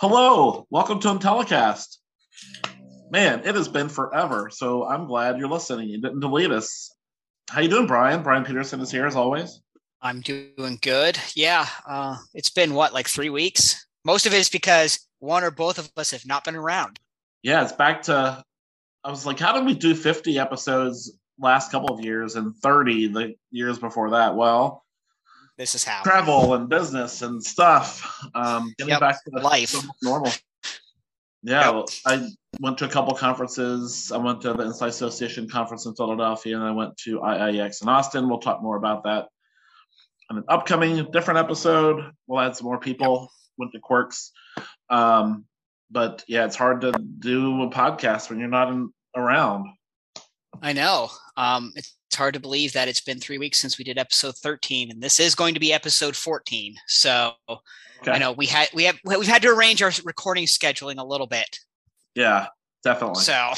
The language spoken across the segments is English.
Hello, welcome to Intellicast. Man, it has been forever, so I'm glad you're listening. You didn't delete us. How you doing, Brian? Brian Peterson is here as always. I'm doing good. Yeah, uh, it's been what like three weeks. Most of it is because one or both of us have not been around. Yeah, it's back to. I was like, how did we do 50 episodes last couple of years and 30 the years before that? Well, this is how travel and business and stuff. Um, getting Yep, back to life. normal. Yeah, Yep. well, I went to a couple conferences. I went to the Insight Association conference in Philadelphia, and I went to IIEX in Austin. We'll talk more about that in an upcoming different episode. We'll add some more people. Went to Quirks, um, but yeah, it's hard to do a podcast when you're not in, around. I know. Um, it's hard to believe that it's been three weeks since we did episode 13, and this is going to be episode 14. So Okay. I know we had we have we've had to arrange our recording scheduling a little bit. Yeah, definitely. So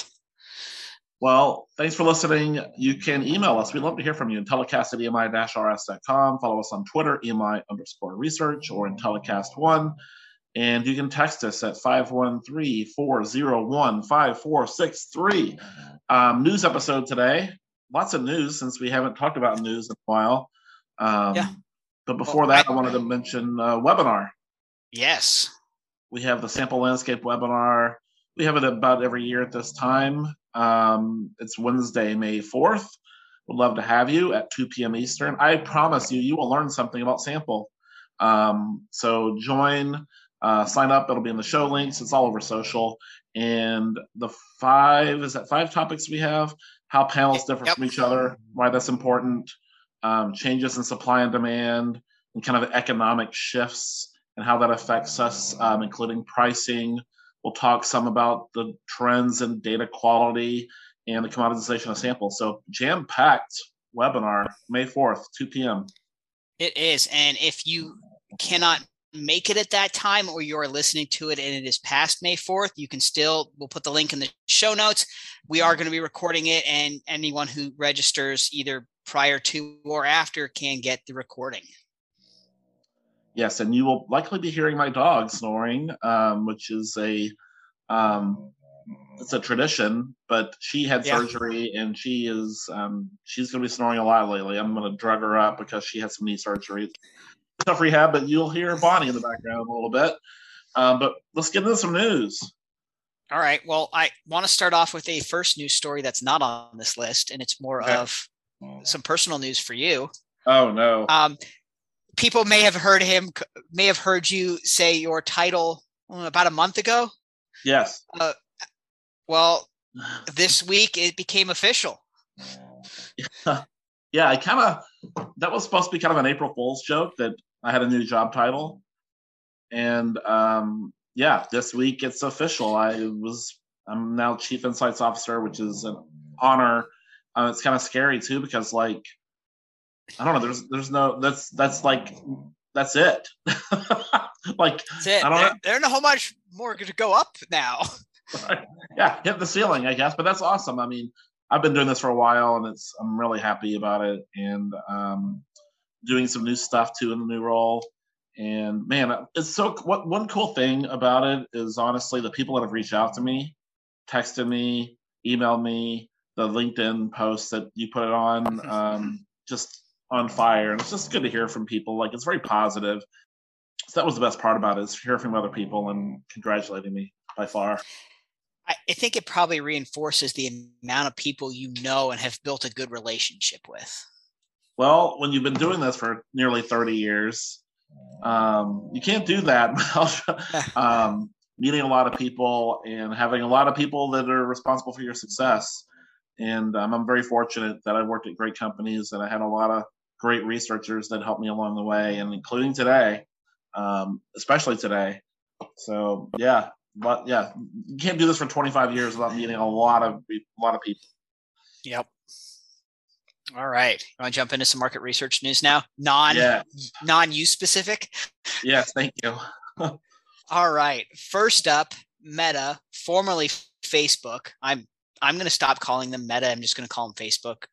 Well, thanks for listening. You can email us. We'd love to hear from you. Intellicast at emi-rs.com. Follow us on Twitter, emi underscore research or Intellicast1. And you can text us at 513-401-5463. Um, news episode today. Lots of news since we haven't talked about news in a while. Um, Yeah. But before that, I- I wanted to mention uh, webinar. yes, We have the sample landscape webinar. We have it about every year at this time. Um, it's Wednesday, May 4th. Would love to have you at 2 p.m. Eastern. I promise you, you will learn something about sample. Um, so join, uh, sign up. It'll be in the show links. It's all over social. And the five is that five topics we have? How panels differ Yep. from each other, why that's important, um, changes in supply and demand, and kind of economic shifts and how that affects us, um, including pricing. We'll talk some about the trends in data quality and the commoditization of samples. So jam packed webinar, May 4th, 2 p.m. it is. And if you cannot make it at that time or you're listening to it and it is past May 4th, you can still, we'll put the link in the show notes. We are going to be recording it, and anyone who registers either prior to or after can get the recording. Yes, and you will likely be hearing my dog snoring, um, which is a um, it's a tradition. But she had Yeah. surgery, and she is um, she's going to be snoring a lot lately. I'm going to drug her up because she had some knee surgery. Tough rehab, but you'll hear Bonnie in the background a little bit. Um, but let's get into some news. All right. Well, I want to start off with a first news story that's not on this list, and it's more Okay. of some personal news for you. Oh no! Um, people may have heard him, may have heard you say your title uh, about a month ago. yes. Well, this week it became official. yeah, I kind of that was supposed to be kind of an April Fool's joke that I had a new job title, and um, yeah, this week it's official. I was I'm now Chief Insights Officer, which is an honor. Uh, it's kind of scary too because like I don't know. There's there's no that's that's like that's it. like That's it. I don't There, know. there ain't how much more to go up now. yeah, hit the ceiling, I guess. But that's awesome. I mean, I've been doing this for a while, and it's I'm really happy about it, and um, doing some new stuff too in the new role. And man, it's so. What one cool thing about it is honestly the people that have reached out to me, texted me, emailed me, the LinkedIn posts that you put it on, um, just on fire, and it's just good to hear from people. Like it's very positive. So that was the best part about it is hearing from other people and congratulating me by far. I, I think it probably reinforces the amount of people you know and have built a good relationship with. Well, when you've been doing this for nearly 30 years, um, you can't do that. um, meeting a lot of people and having a lot of people that are responsible for your success. And um, I'm very fortunate that I've worked at great companies and I had a lot of great researchers that helped me along the way, and including today, um, especially today. So yeah, but yeah, you can't do this for 25 years without meeting a lot of a lot of people. Yep. All right. You want to jump into some market research news now? Non yeah. non use specific. Yes, thank you. All right. First up, Meta, formerly Facebook. I'm I'm going to stop calling them Meta. I'm just going to call them Facebook,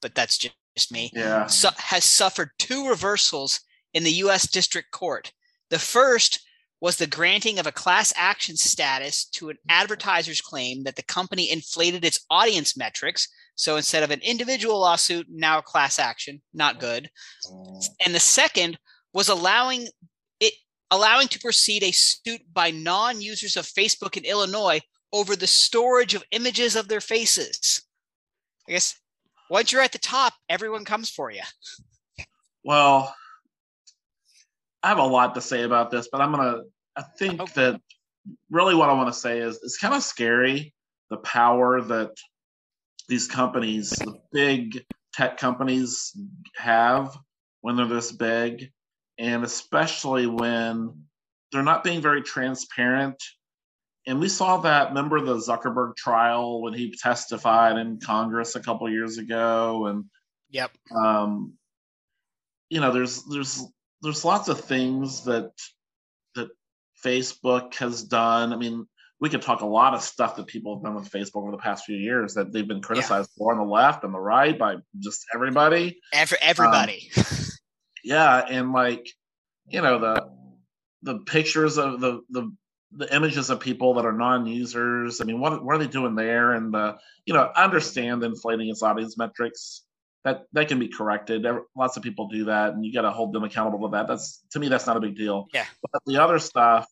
but that's just me. Yeah. So, has suffered two reversals in the U.S. District Court. The first was the granting of a class action status to an advertiser's claim that the company inflated its audience metrics. So instead of an individual lawsuit, now a class action. Not good. Mm. And the second was allowing it allowing to proceed a suit by non-users of Facebook in Illinois over the storage of images of their faces. I guess once you're at the top, everyone comes for you. Well, I have a lot to say about this, but I'm gonna. I think okay. that really what I want to say is it's kind of scary the power that these companies, the big tech companies, have when they're this big, and especially when they're not being very transparent. And we saw that. Remember the Zuckerberg trial when he testified in Congress a couple years ago, and yep. Um, you know, there's there's there's lots of things that that Facebook has done. I mean, we could talk a lot of stuff that people have done with Facebook over the past few years that they've been criticized yeah. for on the left and the right by just everybody. Every, everybody. Um, yeah, and like you know the the pictures of the the the images of people that are non-users. I mean, what what are they doing there? And the you know, I understand inflating its audience metrics that that can be corrected. Lots of people do that, and you got to hold them accountable to that. That's to me, that's not a big deal. Yeah. But the other stuff,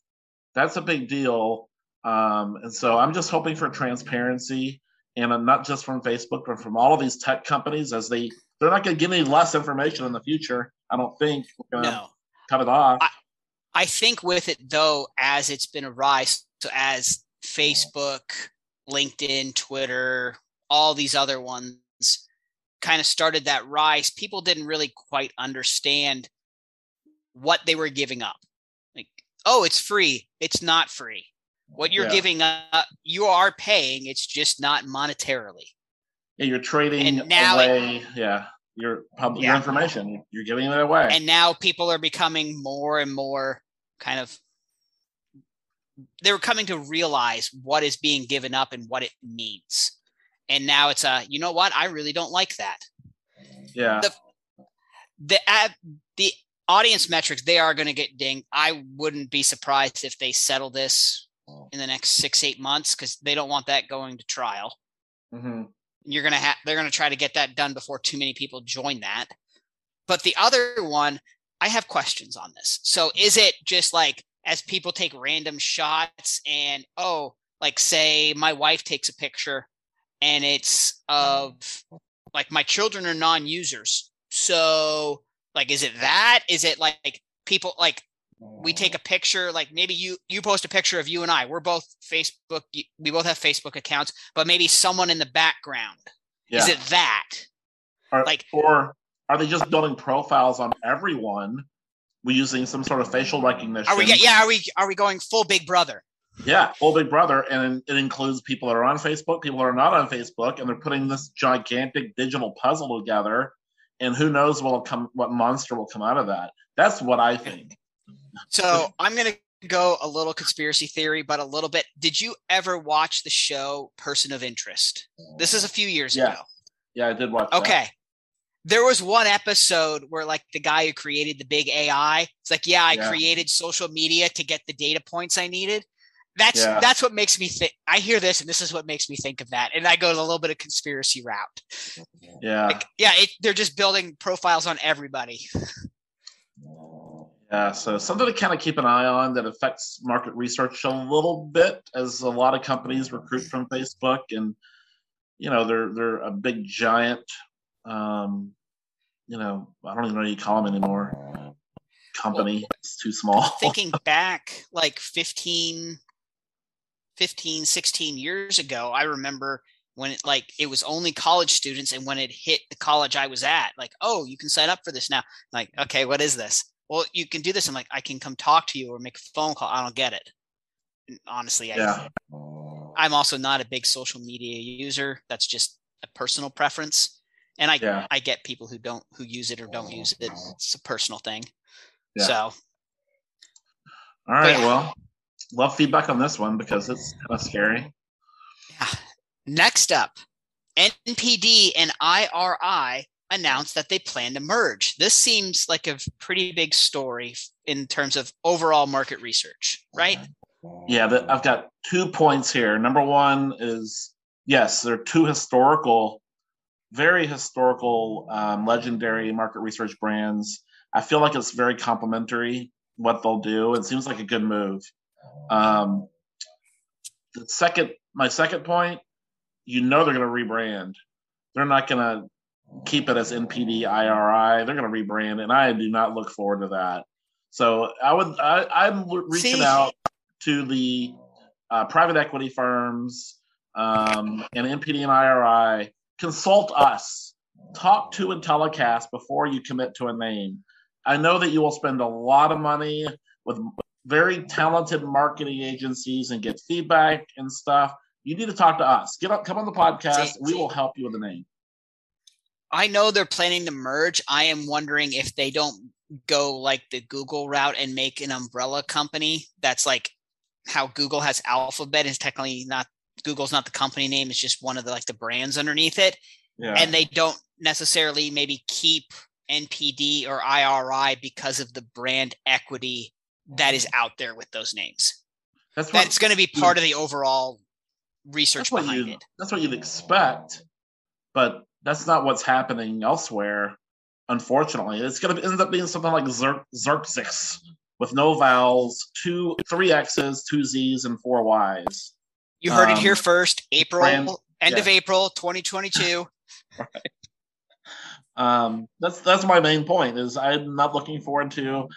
that's a big deal. Um, and so I'm just hoping for transparency, and not just from Facebook, but from all of these tech companies, as they they're not going to give any less information in the future. I don't think. no. Cut it off. I, I think with it though, as it's been a rise, so as Facebook, LinkedIn, Twitter, all these other ones kind of started that rise, people didn't really quite understand what they were giving up. Like, oh, it's free. It's not free. What you're yeah. giving up, you are paying. It's just not monetarily. Yeah, you're trading away. It, yeah, your public yeah. your information. You're giving it away. And now people are becoming more and more kind of. They're coming to realize what is being given up and what it means and now it's a you know what i really don't like that yeah the the the audience metrics they are going to get dinged i wouldn't be surprised if they settle this in the next six eight months because they don't want that going to trial mm-hmm. You're to have they're to try to get that done before too many people join that but the other one i have questions on this so is it just like as people take random shots and oh like say my wife takes a picture and it's of like my children are non-users. So like is it that? Is it like people like we take a picture like maybe you you post a picture of you and I. We're both Facebook we both have Facebook accounts, but maybe someone in the background. Yeah. Is it that? Are, like or are they just building profiles on everyone? We using some sort of facial recognition. Are we yeah, are we are we going full big brother? Yeah, full Big Brother, and it includes people that are on Facebook, people that are not on Facebook, and they're putting this gigantic digital puzzle together. And who knows what will come, what monster will come out of that? That's what I think. So I'm gonna go a little conspiracy theory, but a little bit. Did you ever watch the show Person of Interest? This is a few years yeah. ago. Yeah, I did watch. Okay. That. There was one episode where, like, the guy who created the big AI, it's like, yeah, I yeah. created social media to get the data points I needed that's yeah. that's what makes me think i hear this and this is what makes me think of that and i go a little bit of conspiracy route yeah like, yeah it, they're just building profiles on everybody yeah so something to kind of keep an eye on that affects market research a little bit as a lot of companies recruit from facebook and you know they're they're a big giant um you know i don't even know what you call them anymore company well, it's too small thinking back like 15 15, 16 years ago, I remember when it like it was only college students and when it hit the college I was at, like, oh, you can sign up for this now. I'm like, okay, what is this? Well, you can do this. I'm like, I can come talk to you or make a phone call. I don't get it. And honestly, yeah. I, I'm also not a big social media user. That's just a personal preference. And I Yeah. I get people who don't who use it or don't oh, use it. It's a personal thing. Yeah. So All right. yeah. Well, love feedback on this one because it's kind of scary. Yeah. Next up, NPD and IRI announced that they plan to merge. This seems like a pretty big story in terms of overall market research, right? Yeah, but I've got two points here. Number one is yes, they're two historical, very historical, um, legendary market research brands. I feel like it's very complementary what they'll do. It seems like a good move. Um, the second, my second point, you know they're going to rebrand. They're not going to keep it as NPD IRI. They're going to rebrand, and I do not look forward to that. So I would, I, I'm reaching See- out to the uh, private equity firms um, and NPD and IRI. Consult us. Talk to Intellicast before you commit to a name. I know that you will spend a lot of money with very talented marketing agencies and get feedback and stuff. You need to talk to us. Get up, come on the podcast. See- we will help you with the name. I know they're planning to merge. I am wondering if they don't go like the Google route and make an umbrella company that's like how Google has Alphabet is technically not Google's not the company name, it's just one of the like the brands underneath it. Yeah. and they don't necessarily maybe keep NPD or IRI because of the brand equity that is out there with those names. that's what, That's going to be part of the overall research behind it. that's what you'd expect, but that's not what's happening elsewhere. Unfortunately, it's going to end up being something like Xer- Xerxes with no vowels, two, three X's, two Z's, and four Y's. You heard it um, here first. April, brand- end of. April, 2022. Um, that's that's my main point. Is I'm not looking forward to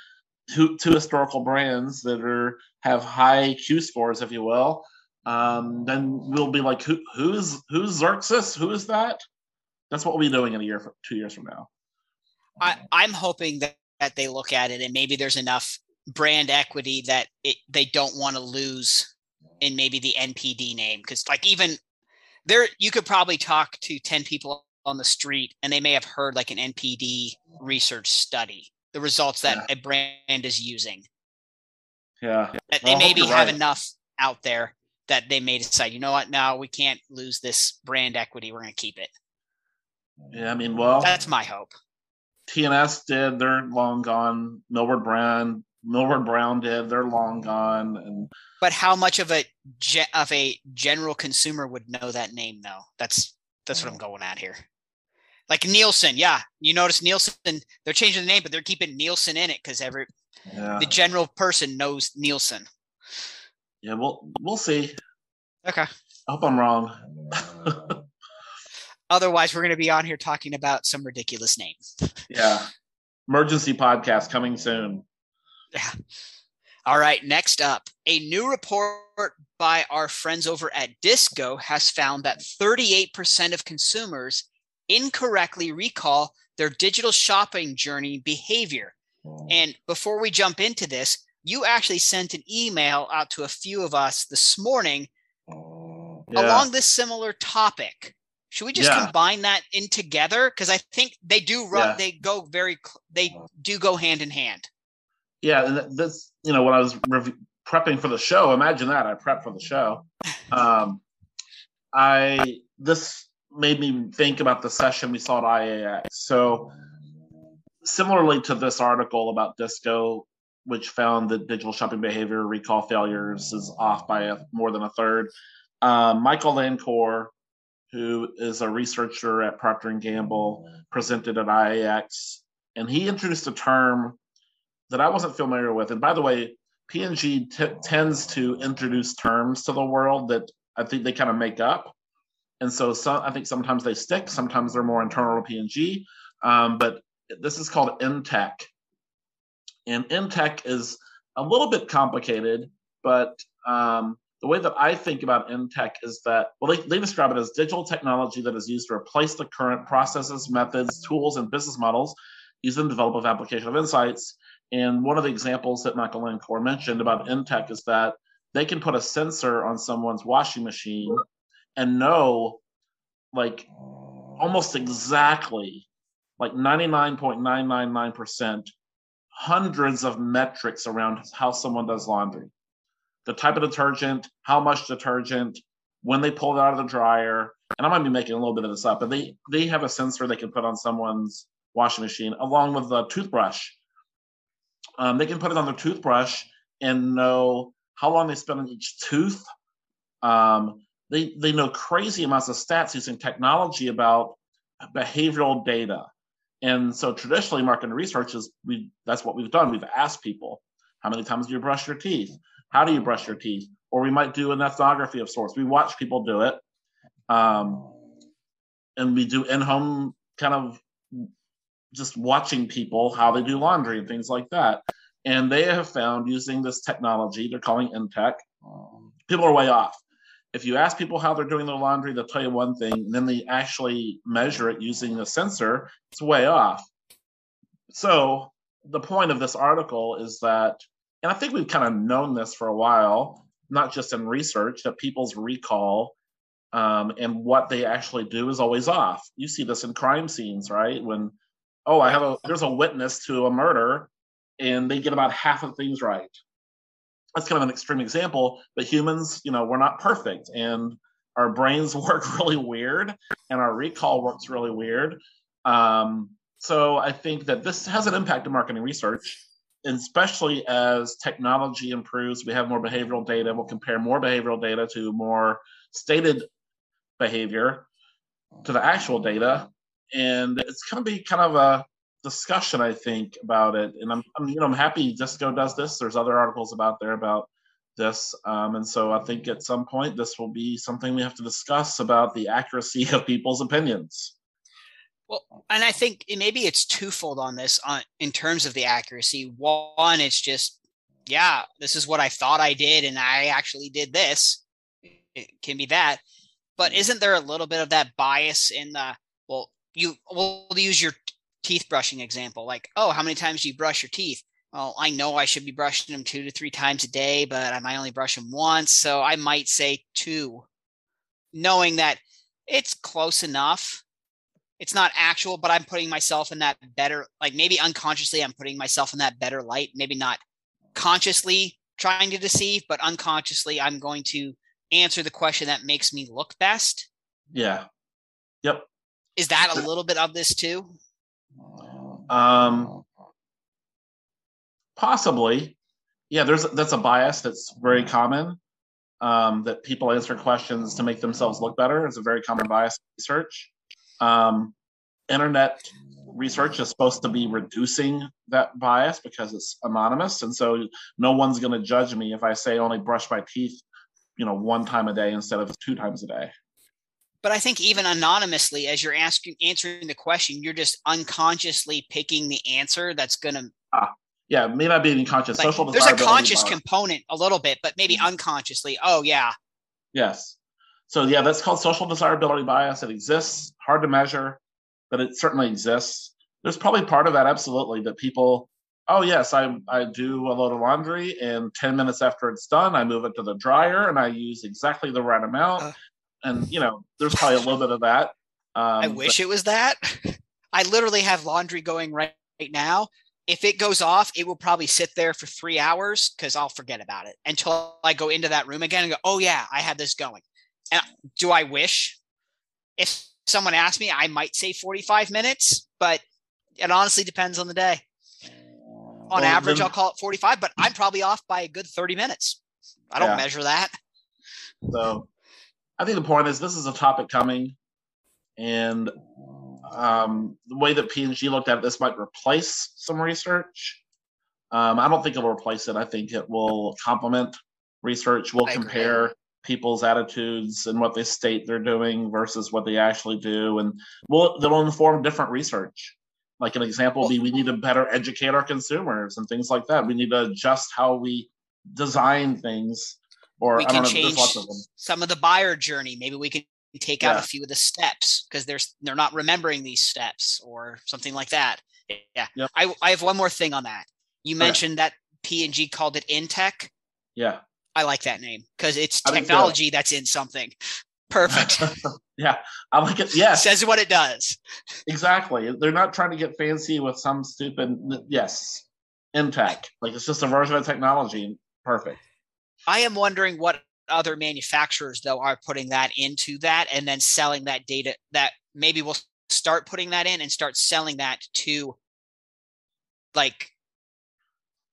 two, two historical brands that are have high Q scores, if you will. Um, then we'll be like, who who's who's Xerxes? Who is that? That's what we'll be doing in a year, two years from now. I, I'm hoping that, that they look at it and maybe there's enough brand equity that it they don't want to lose in maybe the NPD name. Because like even there you could probably talk to 10 people on the street and they may have heard like an NPD research study the results that a brand is using. Yeah, that they hope maybe have right. enough out there that they may decide you know what? No we can't lose this brand equity. We're going to keep it yeah. I mean, well, that's my hope TNS did. They're long gone. Millward Brown, Millward Brown did. They're long gone. And but how much of a ge- of a general consumer would know that name though that's that's what i'm going at here like nielsen yeah you notice nielsen they're changing the name but they're keeping nielsen in it because every yeah, the general person knows nielsen yeah. We'll we'll see. okay I hope I'm wrong. Otherwise we're going to be on here talking about some ridiculous name yeah. Emergency podcast coming soon. Yeah. All right next up a new report by our friends over at Disqo has found that 38% of consumers incorrectly recall their digital shopping journey behavior oh. And before we jump into this, you actually sent an email out to a few of us this morning oh. Yeah. along this similar topic. Should we just Yeah. combine that in together? Because I think they do run. Yeah. They go very. They do go hand in hand. yeah, this, you know, when I was rev- prepping for the show, imagine that I prepped for the show. Um, I this made me think about the session we saw at IIEX. So, similarly to this article about Disqo, which found that digital shopping behavior recall failures is off by a, more than a third, um, Michael Lancour, who is a researcher at Procter and Gamble, presented at IIEX, and he introduced a term that I wasn't familiar with. And by the way, P&G t- tends to introduce terms to the world that I think they kind of make up. And so some, I think sometimes they stick, sometimes they're more internal to P&G. Um, but this is called InTech. And InTech is a little bit complicated, but um, the way that I think about InTech is that, well, they, they describe it as digital technology that is used to replace the current processes, methods, tools, and business models used in the development of application of insights. And one of the examples that Michael Lancor mentioned about InTech is that they can put a sensor on someone's washing machine and know, like, almost exactly, like 99.999%, hundreds of metrics around how someone does laundry the type of detergent, how much detergent, when they pull it out of the dryer. And I might be making a little bit of this up, but they they have a sensor they can put on someone's washing machine along with the toothbrush. Um, they can put it on their toothbrush and know how long they spend on each tooth. Um, they they know crazy amounts of stats using technology about behavioral data. And so traditionally, market research is we that's what we've done. We've asked people, how many times do you brush your teeth? How do you brush your teeth? Or we might do an ethnography of sorts. We watch people do it. Um, and we do in home kind of just watching people how they do laundry and things like that. And they have found using this technology, they're calling InTech, people are way off. If you ask people how they're doing their laundry, they'll tell you one thing, and then they actually measure it using a sensor, it's way off. So, the point of this article is that and I think we've kind of known this for a while, not just in research, that people's recall um, and what they actually do is always off. You see this in crime scenes, right? When, oh, I have a, there's a witness to a murder and they get about half of things right. That's kind of an extreme example, but humans, you know, we're not perfect and our brains work really weird and our recall works really weird. Um, so I think that this has an impact in marketing research especially as technology improves, we have more behavioral data. We'll compare more behavioral data to more stated behavior to the actual data, and it's going to be kind of a discussion, I think, about it. And I'm, I'm you know, I'm happy Disqo does this. There's other articles about there about this, um, and so I think at some point this will be something we have to discuss about the accuracy of people's opinions. Well, and I think maybe it's twofold on this on in terms of the accuracy. One, it's just, yeah, this is what I thought I did, and I actually did this. It can be that. But mm-hmm. isn't there a little bit of that bias in the well, you will use your teeth brushing example, like, oh, how many times do you brush your teeth? Well, I know I should be brushing them two to three times a day, but I might only brush them once. So I might say two, knowing that it's close enough it's not actual, but I'm putting myself in that better, like maybe unconsciously, I'm putting myself in that better light. Maybe not consciously trying to deceive, but unconsciously, I'm going to answer the question that makes me look best. Yeah. Yep. Is that a little bit of this too? Um, possibly. Yeah, there's that's a bias that's very common. Um, that people answer questions to make themselves look better. It's a very common bias in research. Um, internet research is supposed to be reducing that bias because it's anonymous, and so no one's going to judge me if I say only brush my teeth, you know, one time a day instead of two times a day. But I think even anonymously, as you're asking answering the question, you're just unconsciously picking the answer that's going to. Ah, yeah, may not be conscious. Like, Social there's a conscious component a little bit, but maybe mm-hmm. unconsciously. Oh yeah. Yes. So yeah, that's called social desirability bias. It exists, hard to measure, but it certainly exists. There's probably part of that absolutely that people, oh yes, I I do a load of laundry and 10 minutes after it's done, I move it to the dryer and I use exactly the right amount. Uh, and you know, there's probably a little bit of that. Um, I wish but, it was that. I literally have laundry going right, right now. If it goes off, it will probably sit there for three hours because I'll forget about it until I go into that room again and go, oh yeah, I had this going. And do I wish? If someone asked me, I might say 45 minutes, but it honestly depends on the day. On well, average, I'll call it 45, but I'm probably off by a good 30 minutes. I don't yeah. measure that. So I think the point is this is a topic coming, and um, the way that P&G looked at it, this might replace some research. Um, I don't think it will replace it. I think it will complement research. We'll compare people's attitudes and what they state they're doing versus what they actually do and will they'll inform different research like an example would be we need to better educate our consumers and things like that we need to adjust how we design things Or we I can don't know, change lots of them. some of the buyer journey. Maybe we can take out Yeah. a few of the steps because they're they're not remembering these steps or something like that. Yeah. Yep. I I have one more thing on that. You Okay. mentioned that P and G called it InTech. Yeah. I like that name because it's I do too. technology that's in something. Perfect. yeah. I like it. Yes. Says what it does. Exactly. They're not trying to get fancy with some stupid yes. Intech. Like it's just a version of technology. Perfect. I am wondering what other manufacturers though are putting that into that and then selling that data that maybe we'll start putting that in and start selling that to like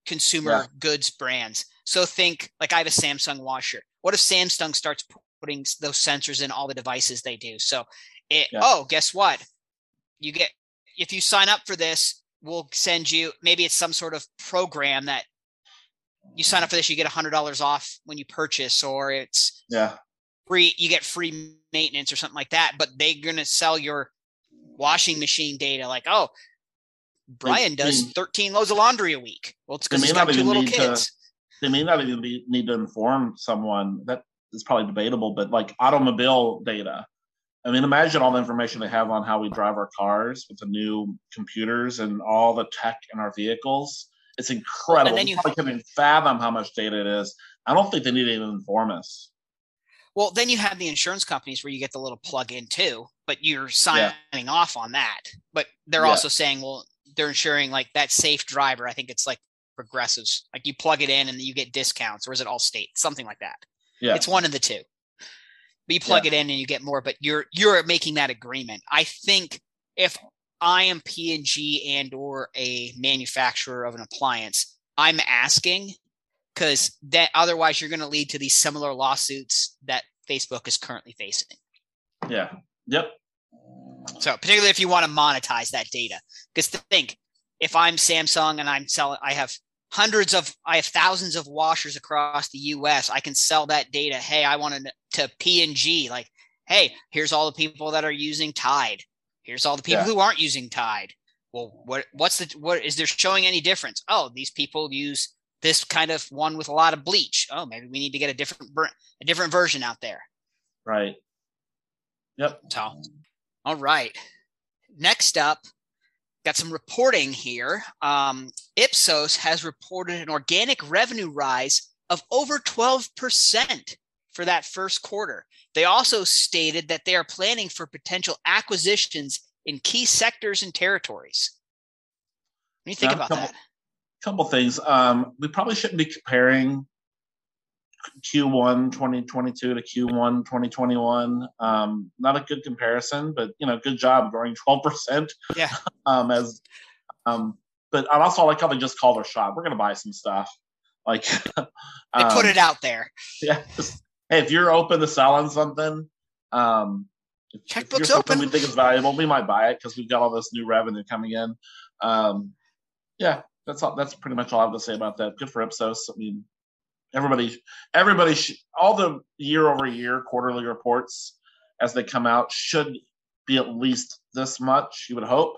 consumer Yeah. goods brands. So think like I have a Samsung washer. What if Samsung starts putting those sensors in all the devices they do? So it Yeah. oh, guess what? You get if you sign up for this, we'll send you maybe it's some sort of program that you sign up for this, you get a hundred dollars off when you purchase, or it's Yeah. free, you get free maintenance or something like that. But they're gonna sell your washing machine data, like, oh, Brian does 13 loads of laundry a week. Well, it's because he's got two little need to- kids. They may not even be, need to inform someone. That is probably debatable, but like automobile data. I mean, imagine all the information they have on how we drive our cars with the new computers and all the tech in our vehicles. It's incredible. And then we you- probably couldn't even fathom how much data it is. I don't think they need to even inform us. Well, then you have the insurance companies where you get the little plug in too, but you're signing off on that. But they're Yeah. also saying, well, they're ensuring like that safe driver. I think it's like progressives, like you plug it in and you get discounts, or is it Allstate? Something like that. Yeah. It's one of the two. But you plug it in and you get more, but you're you're making that agreement. I think if I am P and G and or a manufacturer of an appliance, I'm asking because that otherwise you're going to lead to these similar lawsuits that Facebook is currently facing. yeah. Yep. So particularly if you want to monetize that data, because think if I'm Samsung and I'm selling, I have hundreds of, I have thousands of washers across the U.S. I can sell that data. Hey, I want to to P and G, like, hey, here's all the people that are using Tide. Here's all the people Yeah. who aren't using Tide. Well, what what's the what is there showing any difference? Oh, these people use this kind of one with a lot of bleach. Oh, maybe we need to get a different a different version out there. Right. Yep. So, all right. Next up, got some reporting here. Um, Ipsos has reported an organic revenue rise of over 12% for that first quarter. They also stated that they are planning for potential acquisitions in key sectors and territories. What do you think about couple- that? couple things. Um, we probably shouldn't be comparing Q1 2022 to Q1 2021. Um, not a good comparison, but you know, good job growing 12%. Yeah. Um, as um, but I also like how they just call their shop. We're gonna buy some stuff. Like They um, put it out there. Yeah. just- hey, if you're open to selling something, um, if, if Checkbook's you're open. we think is valuable, we might buy it because we've got all this new revenue coming in. Um, yeah, that's all. That's pretty much all I have to say about that. Good for Ipsos. I mean, everybody, everybody, sh- all the year over year quarterly reports as they come out should be at least this much. You would hope.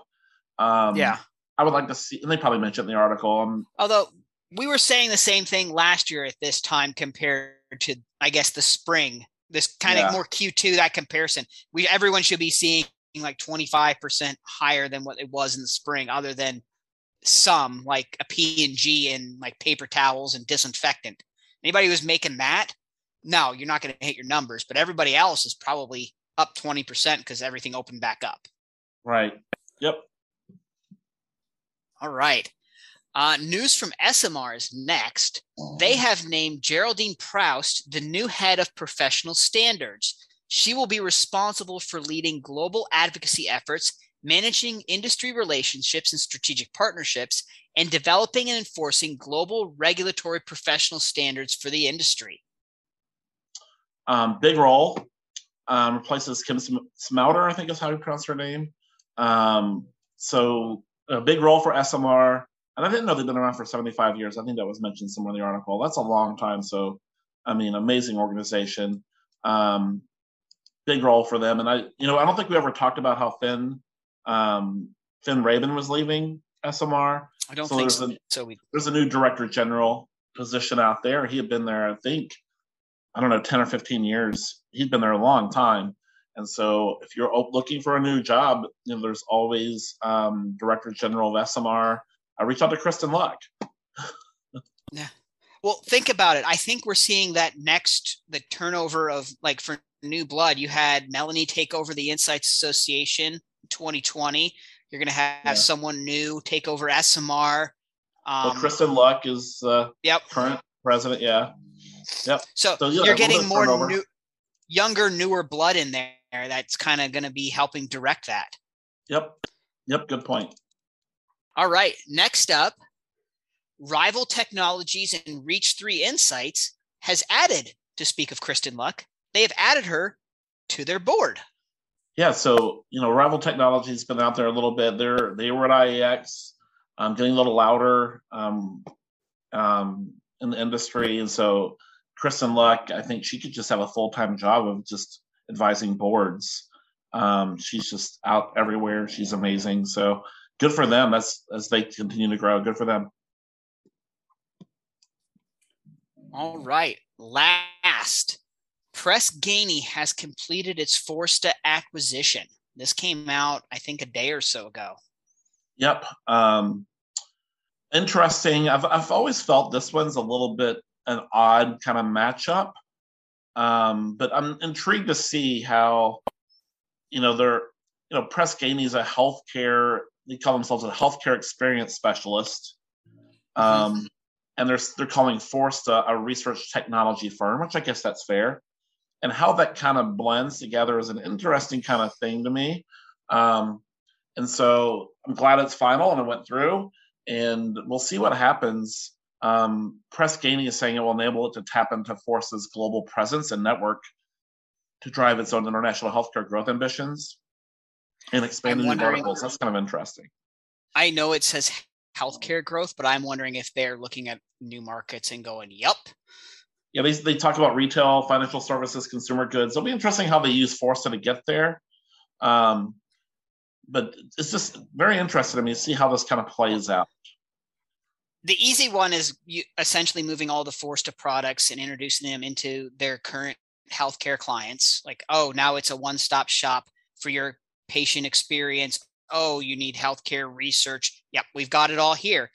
Um, yeah. I would like to see, and they probably mentioned in the article. Um, Although we were saying the same thing last year at this time compared to, I guess, the spring. This kind Yeah. of more Q2 that comparison. We everyone should be seeing like 25% higher than what it was in the spring, other than some like a P and G and like paper towels and disinfectant. Anybody who's making that, no, you're not going to hit your numbers. But everybody else is probably up 20% because everything opened back up. right. Yep. All right. Uh, news from ESOMAR is next. They have named Geraldine Proust the new head of professional standards. She will be responsible for leading global advocacy efforts, managing industry relationships and strategic partnerships, and developing and enforcing global regulatory professional standards for the industry. Um, big role. Um, replaces Kim Sm- Smouter, I think is how you pronounce her name. Um, so a big role for ESOMAR. And I didn't know they've been around for 75 years. I think that was mentioned somewhere in the article. That's a long time. So, I mean, amazing organization. Um, big role for them. And I, you know, I don't think we ever talked about how Finn, um, Finn Raben was leaving ESOMAR. I don't So think there's so. a- so we, There's a new director general position out there. He had been there, I think, I don't know, 10 or 15 years. He's been there a long time. And so if you're looking for a new job, you know, there's always um, Director General of ESOMAR. I reach out to Kristin Luck. yeah. Well, think about it. I think we're seeing that next, the turnover of like for new blood, you had Melanie take over the Insights Association 2020. You're going to have yeah. someone new take over ESOMAR. Um, well, Kristin Luck is uh, yep. current president. Yeah. Yep. So, so yeah, you're getting more new, younger, newer blood in there that's kind of going to be helping direct that. Yep. Yep. Good point. All right. Next up, Rival Technologies and Reach 3 Insights has added, to speak of Kristin Luck, they have added her to their board. Yeah, so you know, Rival Technology's been out there a little bit. They're they were at IIEX, um, getting a little louder um, um, in the industry, and so Kristin Luck, I think she could just have a full time job of just advising boards. Um, she's just out everywhere. She's amazing. So good for them as as they continue to grow. Good for them. All right. Last, Press Ganey has completed its Forsta acquisition. This came out, I think, a day or so ago. Yep. Um, interesting. I've I've always felt this one's a little bit an odd kind of matchup. Um, but I'm intrigued to see how, you know, they're, you know, Press Ganey is a healthcare, they call themselves a healthcare experience specialist. Um, mm-hmm. and they're, they're calling Forsta a research technology firm, which I guess that's fair. And how that kind of blends together is an interesting kind of thing to me. Um, and so I'm glad it's final and it went through, and we'll see what happens um, Press Ganey is saying it will enable it to tap into Force's global presence and network to drive its own international healthcare growth ambitions and expand new verticals. That's kind of interesting. I know it says healthcare growth, but I'm wondering if they're looking at new markets and going, "Yep." Yeah, they they talk about retail, financial services, consumer goods. It'll be interesting how they use Forsta to get there. Um, but it's just very interesting to me to see how this kind of plays out the easy one is you essentially moving all the Forsta products and introducing them into their current healthcare clients. Like, oh, now it's a one-stop shop for your patient experience. Oh, you need healthcare research. Yep, we've got it all here.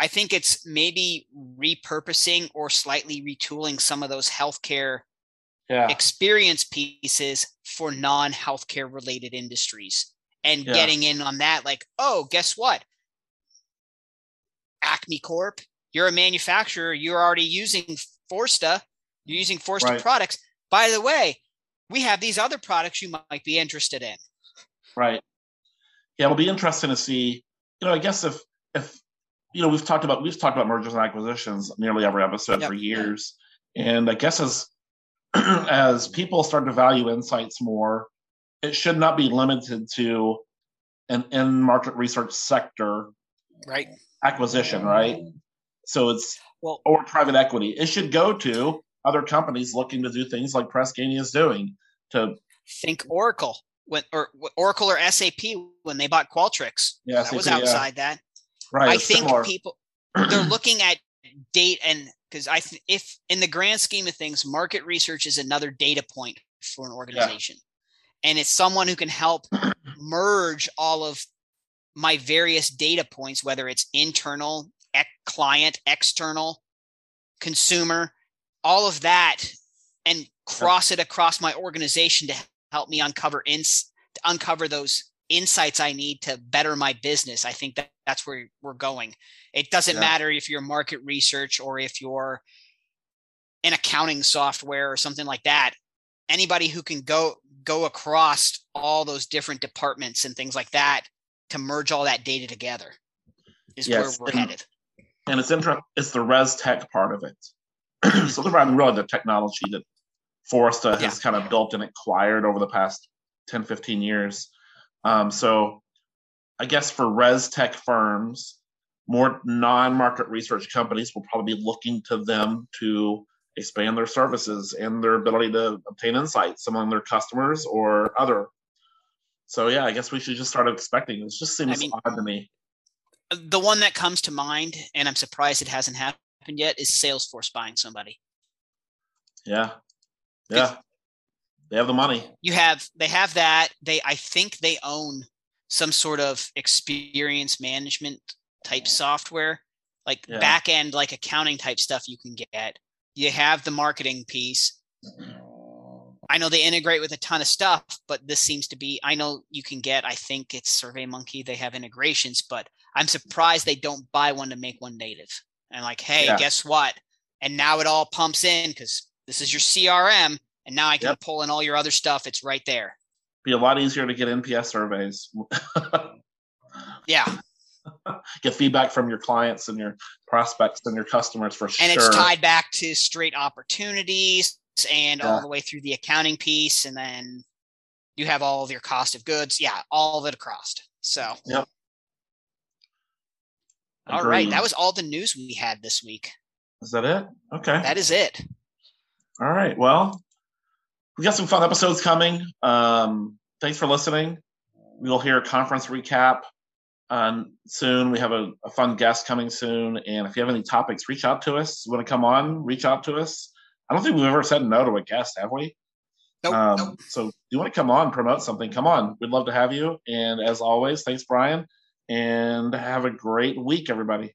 I think it's maybe repurposing or slightly retooling some of those healthcare yeah. experience pieces for non-healthcare related industries and yeah. getting in on that like oh guess what Acme Corp. You're a manufacturer. You're already using Forsta. You're using Forsta right. products. By the way, we have these other products you might be interested in. Right. Yeah, it'll be interesting to see. You know, I guess if if you know we've talked about we've talked about mergers and acquisitions nearly every episode yep. for years, and I guess as as people start to value insights more, it should not be limited to an in market research sector. Right acquisition, right? So it's well, or private equity. It should go to other companies looking to do things like Press is doing. To think Oracle when or Oracle or SAP when they bought Qualtrics. Yeah, that SAP, was outside yeah. that. Right. I think similar. people they're looking at date and because I th- if in the grand scheme of things, market research is another data point for an organization, yeah. and it's someone who can help merge all of my various data points, whether it's internal, ec- client, external, consumer, all of that, and cross it across my organization to help me uncover ins to uncover those insights I need to better my business. I think that that's where we're going. It doesn't yeah. matter if you're market research or if you're an accounting software or something like that. Anybody who can go go across all those different departments and things like that to merge all that data together is yes, where we're and, headed. And it's interesting. It's the res tech part of it. so the really the technology that Forsta has kind of built and acquired over the past 10, 15 years. Um, so I guess for res tech firms, more non-market research companies will probably be looking to them to expand their services and their ability to obtain insights among their customers or other so yeah, I guess we should just start expecting. It just seems I mean, odd to me. The one that comes to mind, and I'm surprised it hasn't happened yet, is Salesforce buying somebody. Yeah, Yeah. They have the money. You have they have that. They I think they own some sort of experience management type software, like yeah. back end like accounting type stuff you can get. You have the marketing piece. I know they integrate with a ton of stuff, but this seems to be I know you can get I think it's Survey Monkey, they have integrations, but I'm surprised they don't buy one to make one native. And like, hey, yeah. guess what? And now it all pumps in because this is your CRM, and now I can yep. pull in all your other stuff. It's right there. Be a lot easier to get NPS surveys. yeah. Get feedback from your clients and your prospects and your customers for and sure. And it's tied back to straight opportunities and yeah. all the way through the accounting piece, and then you have all of your cost of goods. Yeah, all of it across. So. Yep. All right, that was all the news we had this week. Is that it? Okay. That is it. All right. Well, we got some fun episodes coming. Um, thanks for listening. We will hear a conference recap uh, soon. We have a, a, fun guest coming soon. And if you have any topics, reach out to us. You want to come on, reach out to us. I don't think we've ever said no to a guest, have we? Nope, um, nope. So, you want to come on, promote something? Come on. We'd love to have you. And as always, thanks, Brian. And have a great week, everybody.